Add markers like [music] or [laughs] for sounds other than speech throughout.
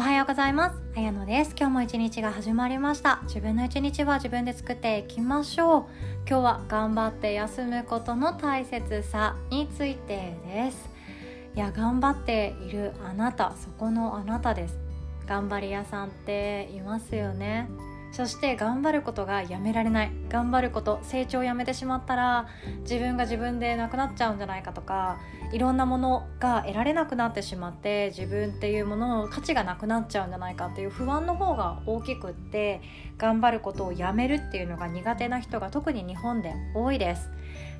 おはようございます。あやのです。今日も一日が始まりました。自分の一日は自分で作っていきましょう。今日は頑張って休むことの大切さについてです。いや、頑張っているあなた、そこのあなたです。頑張り屋さんっていますよね。そして頑張ることがやめられない。頑張ること成長をやめてしまったら自分が自分でなくなっちゃうんじゃないかとかいろんなものが得られなくなってしまって自分っていうものの価値がなくなっちゃうんじゃないかっていう不安の方が大きくって頑張ることをやめるっていうのが苦手な人が特に日本で多いです。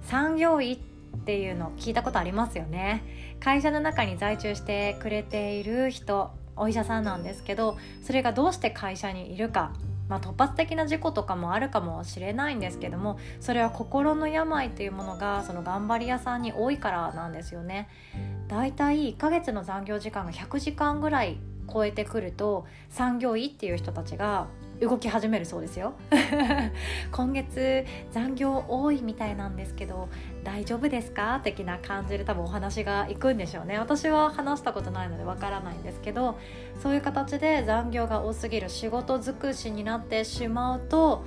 産業医っていうのを聞いたことありますよね。会社の中に在中してくれている人お医者さんなんですけどそれがどうして会社にいるかまあ、突発的な事故とかもあるかもしれないんですけどもそれは心の病というものがその頑張り屋さんに多いからなんですよね。だいたい1ヶ月の残業時間が100時間ぐらい超えてくると産業医っていう人たちが動き始めるそうですよ。[laughs] 今月残業多いみたいなんですけど大丈夫ですか？的な感じで多分お話がいくんでしょうね。私は話したことないのでわからないんですけどそういう形で残業が多すぎる仕事尽くしになってしまうと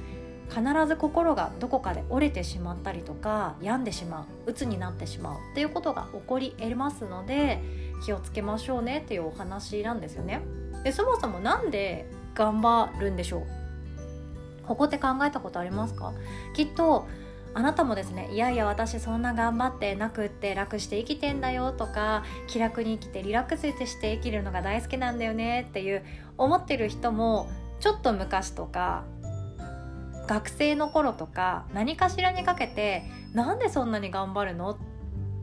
必ず心がどこかで折れてしまったりとか病んでしまう鬱になってしまうっていうことが起こり得ますので気をつけましょうねっていうお話なんですよね。でそもそも何で頑張るんでしょう。ここって考えたことありますか？きっとあなたもですねいやいや私そんな頑張ってなくって楽して生きてんだよとか気楽に生きてリラックスして生きるのが大好きなんだよねっていう思ってる人もちょっと昔とか学生の頃とか何かしらにかけてなんでそんなに頑張るの？っ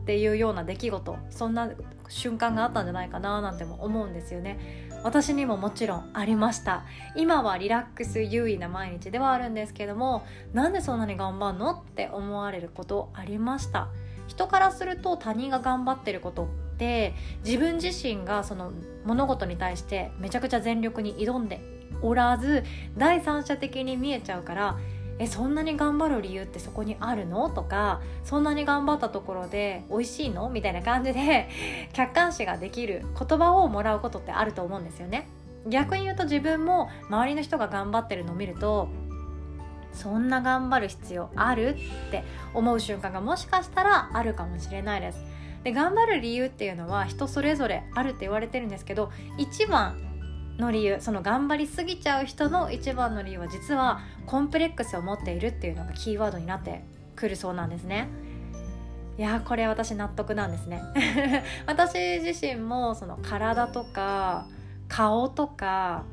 ていうような出来事そんな瞬間があったんじゃないかななんても思うんですよね。私にももちろんありました。今はリラックス優位な毎日ではあるんですけどもなんでそんなに頑張んのって思われることありました。人からすると他人が頑張ってることって自分自身がその物事に対してめちゃくちゃ全力に挑んでおらず第三者的に見えちゃうからえそんなに頑張る理由ってそこにあるの？とかそんなに頑張ったところで美味しいの？みたいな感じで [laughs] 客観視ができる言葉をもらうことってあると思うんですよね。逆に言うと自分も周りの人が頑張ってるのを見るとそんな頑張る必要ある？って思う瞬間がもしかしたらあるかもしれないです。で頑張る理由っていうのは人それぞれあるって言われてるんですけど一番の理由その頑張りすぎちゃう人の一番の理由は実はコンプレックスを持っているっていうのがキーワードになってくるそうなんですね。いやこれ私納得なんですね。[laughs] 私自身もその体とか顔とか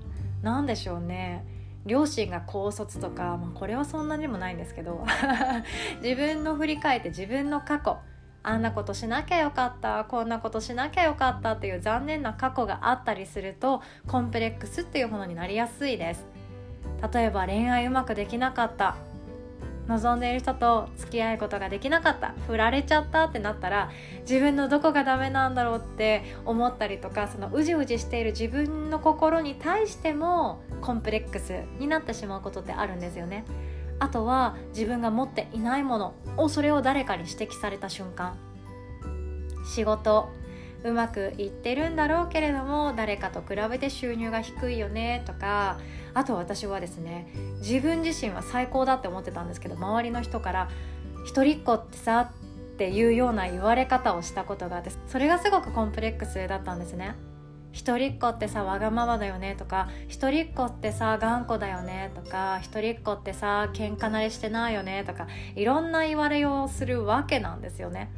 何でしょうね。両親が高卒とか、まあ、これはそんなにもないんですけど。[laughs] 自分の振り返って自分の過去あんなことしなきゃよかったこんなことしなきゃよかったっていう残念な過去があったりするとコンプレックスっていうものになりやすいです。例えば恋愛うまくできなかった望んでいる人と付き合うことができなかった振られちゃったってなったら自分のどこがダメなんだろうって思ったりとかそのうじうじしている自分の心に対してもコンプレックスになってしまうことってあるんですよね。あとは自分が持っていないものをそれを誰かに指摘された瞬間仕事うまくいってるんだろうけれども誰かと比べて収入が低いよねとかあと私はですね自分自身は最高だって思ってたんですけど周りの人から「一人っ子ってさ」っていうような言われ方をしたことがあってそれがすごくコンプレックスだったんですね。一人っ子ってさわがままだよねとか一人っ子ってさ頑固だよねとか一人っ子ってさ喧嘩慣れしてないよねとかいろんな言われをするわけなんですよね。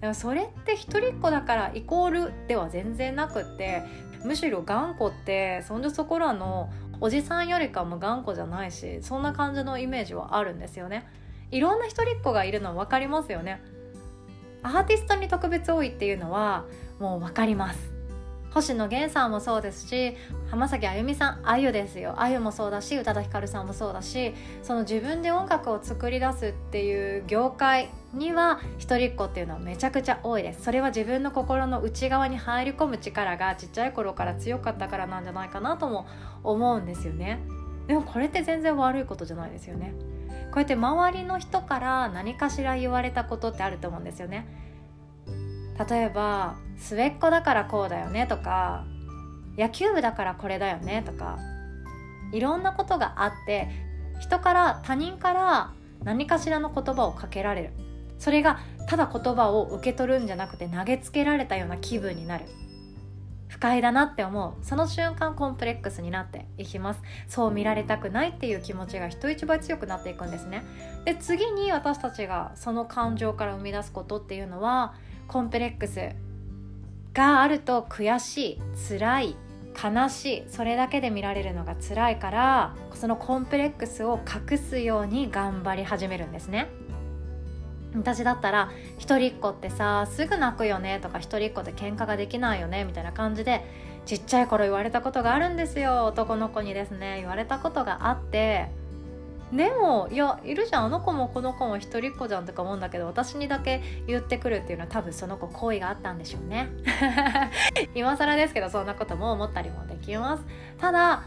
でもそれって一人っ子だからイコールでは全然なくってむしろ頑固ってそんじょそこらのおじさんよりかも頑固じゃないしそんな感じのイメージはあるんですよね。いろんな一人っ子がいるの分かりますよね。アーティストに特別多いっていうのはもう分かります。星野源さんもそうですし浜崎あゆみさんあゆですよ。あゆもそうだし宇多田ヒカルさんもそうだしその自分で音楽を作り出すっていう業界には一人っ子っていうのはめちゃくちゃ多いです。それは自分の心の内側に入り込む力がちっちゃい頃から強かったからなんじゃないかなとも思うんですよね。でもこれって全然悪いことじゃないですよね。こうやって周りの人から何かしら言われたことってあると思うんですよね。例えば末っ子だからこうだよねとか野球部だからこれだよねとかいろんなことがあって人から他人から何かしらの言葉をかけられる。それがただ言葉を受け取るんじゃなくて投げつけられたような気分になる。不快だなって思う。その瞬間コンプレックスになっていきます。そう見られたくないっていう気持ちが人一倍強くなっていくんですね。で次に私たちがその感情から生み出すことっていうのはコンプレックスがあると悔しい辛い悲しいそれだけで見られるのが辛いからそのコンプレックスを隠すように頑張り始めるんですね。私だったら一人っ子ってさすぐ泣くよねとか一人っ子で喧嘩ができないよねみたいな感じでちっちゃい頃言われたことがあるんですよ。男の子にですね言われたことがあってでもいやいるじゃん。あの子もこの子も一人っ子じゃんとか思うんだけど私にだけ言ってくるっていうのは多分その子好意があったんでしょうね。[laughs] 今更ですけどそんなことも思ったりもできます。ただ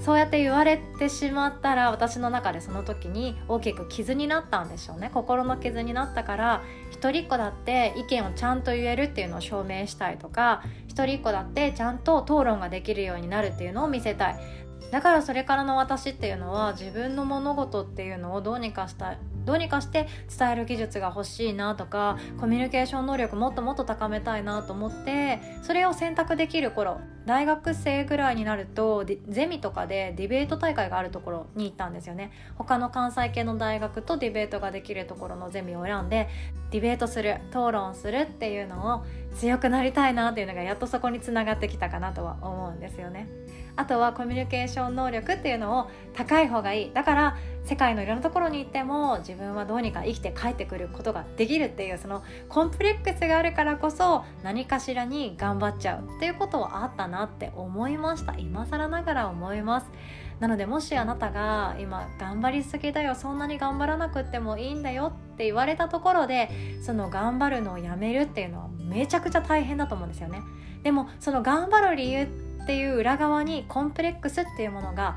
そうやって言われてしまったら私の中でその時に大きく傷になったんでしょうね。心の傷になったから一人っ子だって意見をちゃんと言えるっていうのを証明したいとか一人っ子だってちゃんと討論ができるようになるっていうのを見せたい。だからそれからの私っていうのは自分の物事っていうのをどうにかしたいどうにかして伝える技術が欲しいなとかコミュニケーション能力もっともっと高めたいなと思ってそれを選択できる頃大学生ぐらいになるとゼミとかでディベート大会があるところに行ったんですよね他の関西系の大学とディベートができるところのゼミを選んでディベートする討論するっていうのを強くなりたいなっていうのがやっとそこにつながってきたかなとは思うんですよね。あとはコミュニケーション能力っていうのを高い方がいいだから世界のいろんなところに行っても自分はどうにか生きて帰ってくることができるっていうそのコンプレックスがあるからこそ何かしらに頑張っちゃうっていうことはあったななって思いました。今更ながら思います。なのでもしあなたが今頑張りすぎだよそんなに頑張らなくってもいいんだよって言われたところでその頑張るのをやめるっていうのはめちゃくちゃ大変だと思うんですよね。でもその頑張る理由っていう裏側にコンプレックスっていうものが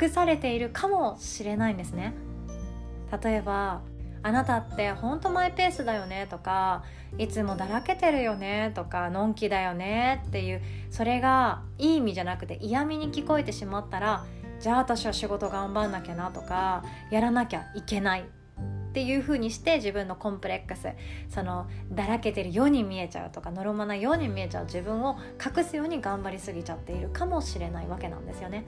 隠されているかもしれないんですね。例えばあなたってほんとマイペースだよねとかいつもだらけてるよねとかのんきだよねっていうそれがいい意味じゃなくて嫌味に聞こえてしまったらじゃあ私は仕事頑張んなきゃなとかやらなきゃいけないっていう風にして自分のコンプレックスそのだらけてるように見えちゃうとかのろまなように見えちゃう自分を隠すように頑張りすぎちゃっているかもしれないわけなんですよね。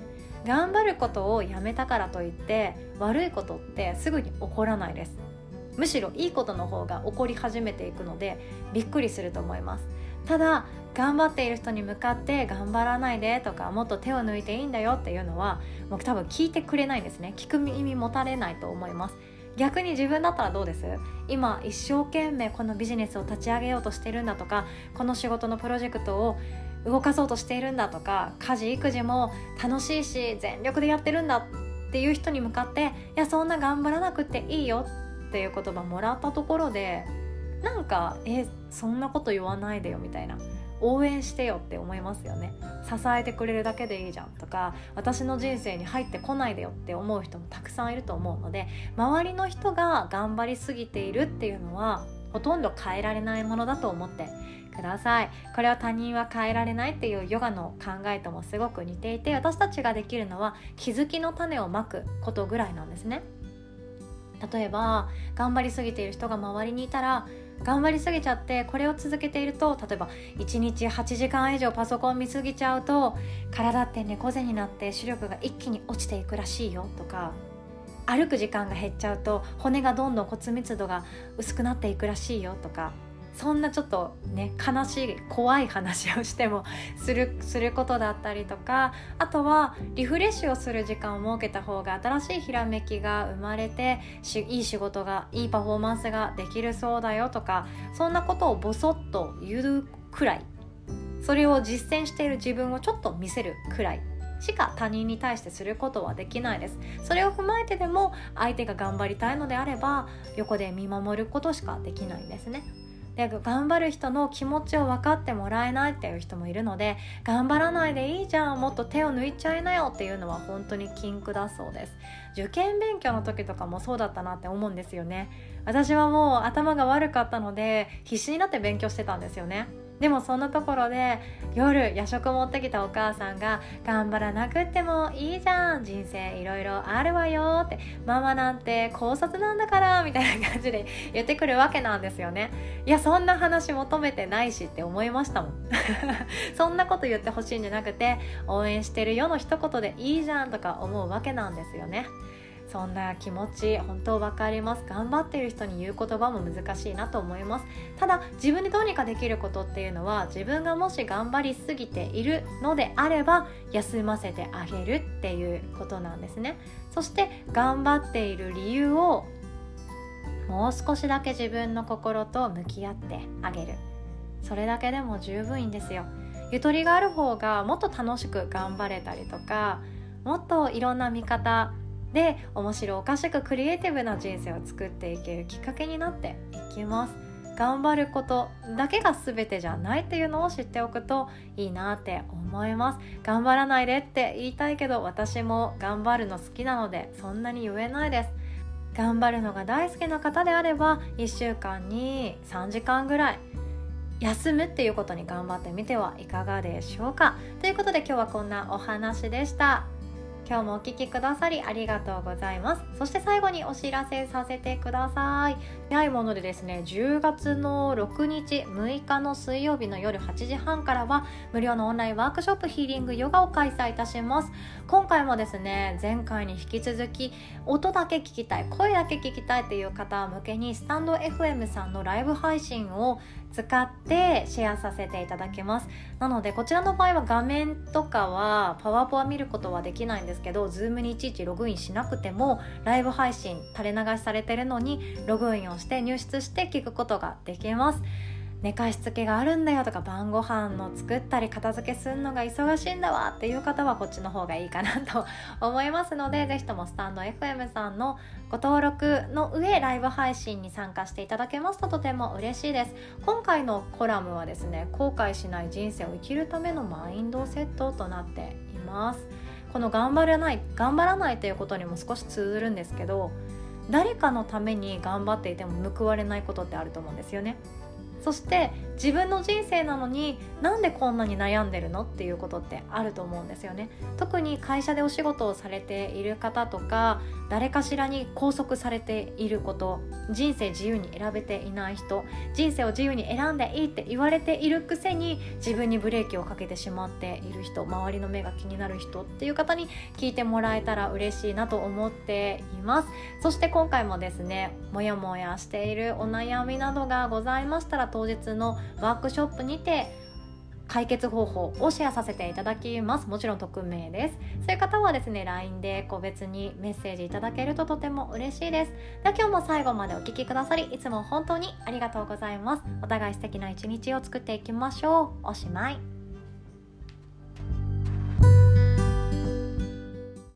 頑張ることをやめたからといって悪いことってすぐに起こらないです。むしろいいことの方が起こり始めていくのでびっくりすると思います。ただ頑張っている人に向かって頑張らないでとかもっと手を抜いていいんだよっていうのは僕多分聞いてくれないんですね。聞く耳持たれないと思います。逆に自分だったらどうです？今一生懸命このビジネスを立ち上げようとしてるんだとかこの仕事のプロジェクトを動かそうとしているんだとか家事育児も楽しいし全力でやってるんだっていう人に向かっていやそんな頑張らなくていいよっていう言葉もらったところでなんかえそんなこと言わないでよみたいな。応援してよって思いますよね。支えてくれるだけでいいじゃんとか私の人生に入ってこないでよって思う人もたくさんいると思うので周りの人が頑張りすぎているっていうのはほとんど変えられないものだと思ってください。これは他人は変えられないっていうヨガの考えともすごく似ていて私たちができるのは気づきの種をまくことぐらいなんですね。例えば頑張りすぎている人が周りにいたら頑張りすぎちゃってこれを続けていると例えば1日8時間以上パソコン見すぎちゃうと体って猫背になって視力が一気に落ちていくらしいよとか歩く時間が減っちゃうと骨がどんどん骨密度が薄くなっていくらしいよとかそんなちょっとね悲しい怖い話をしてもする [laughs] することだったりとかあとはリフレッシュをする時間を設けた方が新しいひらめきが生まれていい仕事がいいパフォーマンスができるそうだよとかそんなことをボソッと言うくらいそれを実践している自分をちょっと見せるくらいしか他人に対してすることはできないです。それを踏まえてでも相手が頑張りたいのであれば横で見守ることしかできないんですね。で頑張る人の気持ちを分かってもらえないっていう人もいるので頑張らないでいいじゃんもっと手を抜いちゃいなよっていうのは本当に禁句だそうです。受験勉強の時とかもそうだったなって思うんですよね。私はもう頭が悪かったので必死になって勉強してたんですよね。でもそんなところで夜夜食持ってきたお母さんが「頑張らなくってもいいじゃん人生いろいろあるわよ」って「ママなんて考察なんだから」みたいな感じで言ってくるわけなんですよね。いやそんな話求めてないしって思いましたもん。[laughs] そんなこと言ってほしいんじゃなくて応援してるよの一言でいいじゃんとか思うわけなんですよね。そんな気持ち本当分かります。頑張っている人に言う言葉も難しいなと思います。ただ自分でどうにかできることっていうのは自分がもし頑張りすぎているのであれば休ませてあげるっていうことなんですね。そして頑張っている理由をもう少しだけ自分の心と向き合ってあげる。それだけでも十分いいんですよ。ゆとりがある方がもっと楽しく頑張れたりとかもっといろんな見方で面白おかしくクリエイティブな人生を作っていけるきっかけになっていきます。頑張ることだけが全てじゃないっていうのを知っておくといいなって思います。頑張らないでって言いたいけど私も頑張るの好きなのでそんなに言えないです。頑張るのが大好きな方であれば1週間に3時間ぐらい。休むっていうことに頑張ってみてはいかがでしょうか。ということで今日はこんなお話でした。今日もお聴きくださりありがとうございます。そして最後にお知らせさせてください。早いものでですね10月の6日6日の水曜日の夜8時半からは無料のオンラインワークショップヒーリングヨガを開催いたします。今回もですね前回に引き続き音だけ聞きたい声だけ聞きたいっていう方向けにスタンド FM さんのライブ配信を使ってシェアさせていただきます。なのでこちらの場合は画面とかはパワポは見ることはできないんですけど Zoom にいちいちログインしなくてもライブ配信垂れ流しされてるのにログインをして入室して聞くことができます。寝かしつけがあるんだよとか晩ご飯の作ったり片付けするのが忙しいんだわっていう方はこっちの方がいいかなと [laughs] 思いますので是非ともスタンド FM さんのご登録の上ライブ配信に参加していただけますととても嬉しいです。今回のコラムはですね後悔しない人生を生きるためのマインドセットとなっています。この頑張らない頑張らないということにも少し通ずるんですけど誰かのために頑張っていても報われないことってあると思うんですよね。そして自分の人生なのになんでこんなに悩んでるのっていうことってあると思うんですよね。特に会社でお仕事をされている方とか誰かしらに拘束されていること人生自由に選べていない人人生を自由に選んでいいって言われているくせに自分にブレーキをかけてしまっている人周りの目が気になる人っていう方に聞いてもらえたら嬉しいなと思っています。そして今回もですねもやもやしているお悩みなどがございましたら当日のワークショップにて解決方法をシェアさせていただきます。もちろん匿名です。そういう方はですね LINE で個別にメッセージいただけるととても嬉しいです。では今日も最後までお聴きくださりいつも本当にありがとうございます。お互い素敵な一日を作っていきましょう。おしまい。